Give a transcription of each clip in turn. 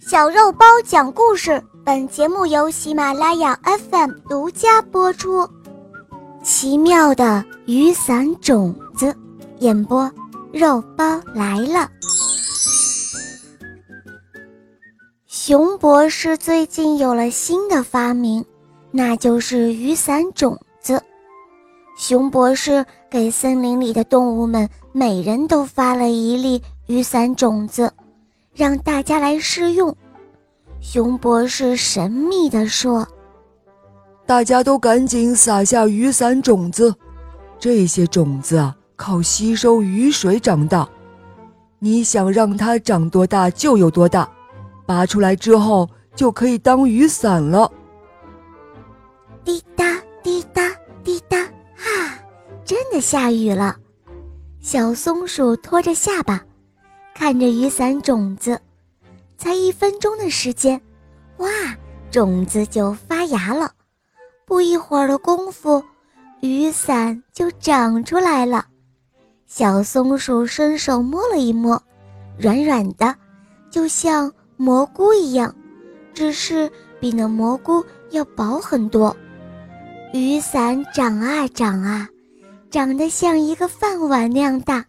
小肉包讲故事，本节目由喜马拉雅 FM 独家播出。奇妙的雨伞种子，演播肉包来了。熊博士最近有了新的发明，那就是雨伞种子。熊博士给森林里的动物们每人都发了一粒雨伞种子。让大家来试用，熊博士神秘地说：“大家都赶紧撒下雨伞种子，这些种子啊，靠吸收雨水长大。你想让它长多大就有多大，拔出来之后就可以当雨伞了。”滴答滴答滴答，哈，真的下雨了。小松鼠拖着下巴。看着雨伞种子，才一分钟的时间，哇，种子就发芽了。不一会儿的功夫，雨伞就长出来了。小松鼠伸手摸了一摸，软软的，就像蘑菇一样，只是比那蘑菇要薄很多。雨伞长啊长啊，长得像一个饭碗那样大。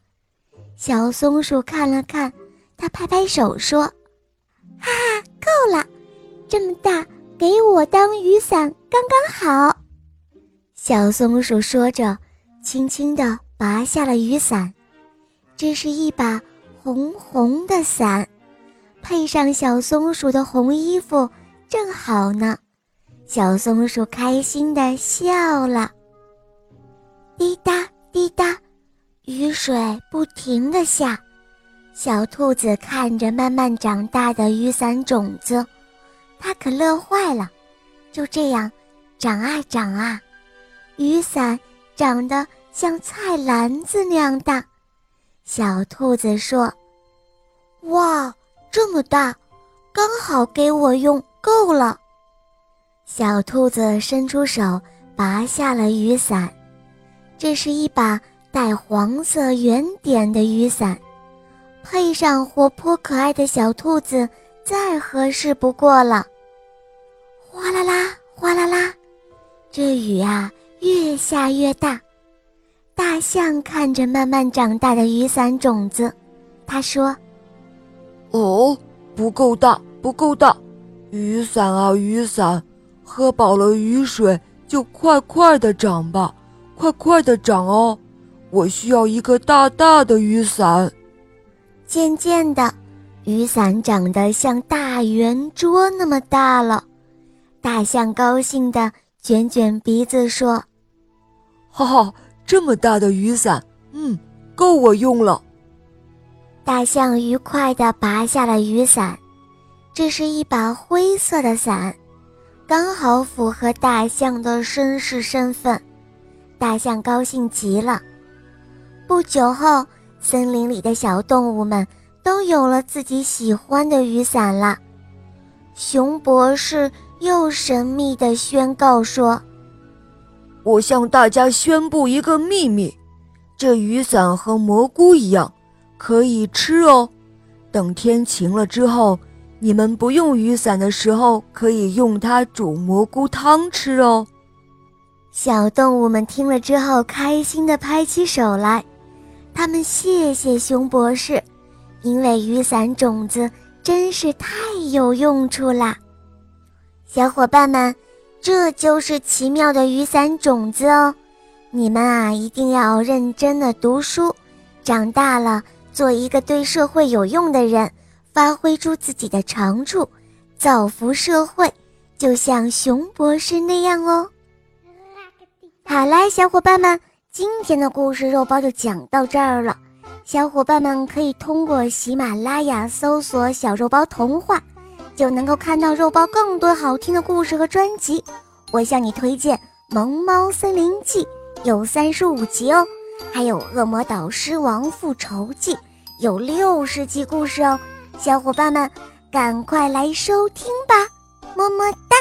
小松鼠看了看，它拍拍手说：“哈哈，够了，这么大，给我当雨伞刚刚好。”小松鼠说着，轻轻地拔下了雨伞。这是一把红红的伞，配上小松鼠的红衣服，正好呢。小松鼠开心地笑了。滴答滴答。水不停地下，小兔子看着慢慢长大的雨伞种子，它可乐坏了。就这样，长啊长啊，雨伞长得像菜篮子那样大。小兔子说：“哇，这么大，刚好给我用，够了。”小兔子伸出手，拔下了雨伞，这是一把。带黄色圆点的雨伞，配上活泼可爱的小兔子，再合适不过了。哗啦啦，哗啦啦，这雨啊越下越大。大象看着慢慢长大的雨伞种子，他说：“哦，不够大，不够大，雨伞啊雨伞，喝饱了雨水就快快的长吧，快快的长哦。”我需要一个大大的雨伞。渐渐的，雨伞长得像大圆桌那么大了。大象高兴地卷卷鼻子说：“哈哈，这么大的雨伞，嗯，够我用了。”大象愉快地拔下了雨伞，这是一把灰色的伞，刚好符合大象的绅士身份。大象高兴极了。不久后，森林里的小动物们都有了自己喜欢的雨伞了。熊博士又神秘地宣告说：“我向大家宣布一个秘密，这雨伞和蘑菇一样，可以吃哦。等天晴了之后，你们不用雨伞的时候，可以用它煮蘑菇汤吃哦。”小动物们听了之后，开心地拍起手来。他们谢谢熊博士，因为雨伞种子真是太有用处啦。小伙伴们，这就是奇妙的雨伞种子哦！你们啊，一定要认真的读书，长大了做一个对社会有用的人，发挥出自己的长处，造福社会，就像熊博士那样哦。好啦，小伙伴们。今天的故事肉包就讲到这儿了，小伙伴们可以通过喜马拉雅搜索“小肉包童话”，就能够看到肉包更多好听的故事和专辑。我向你推荐《萌猫森林记》，有三十五集哦，还有《恶魔导师王复仇记》，有六十集故事哦，小伙伴们赶快来收听吧，么么哒。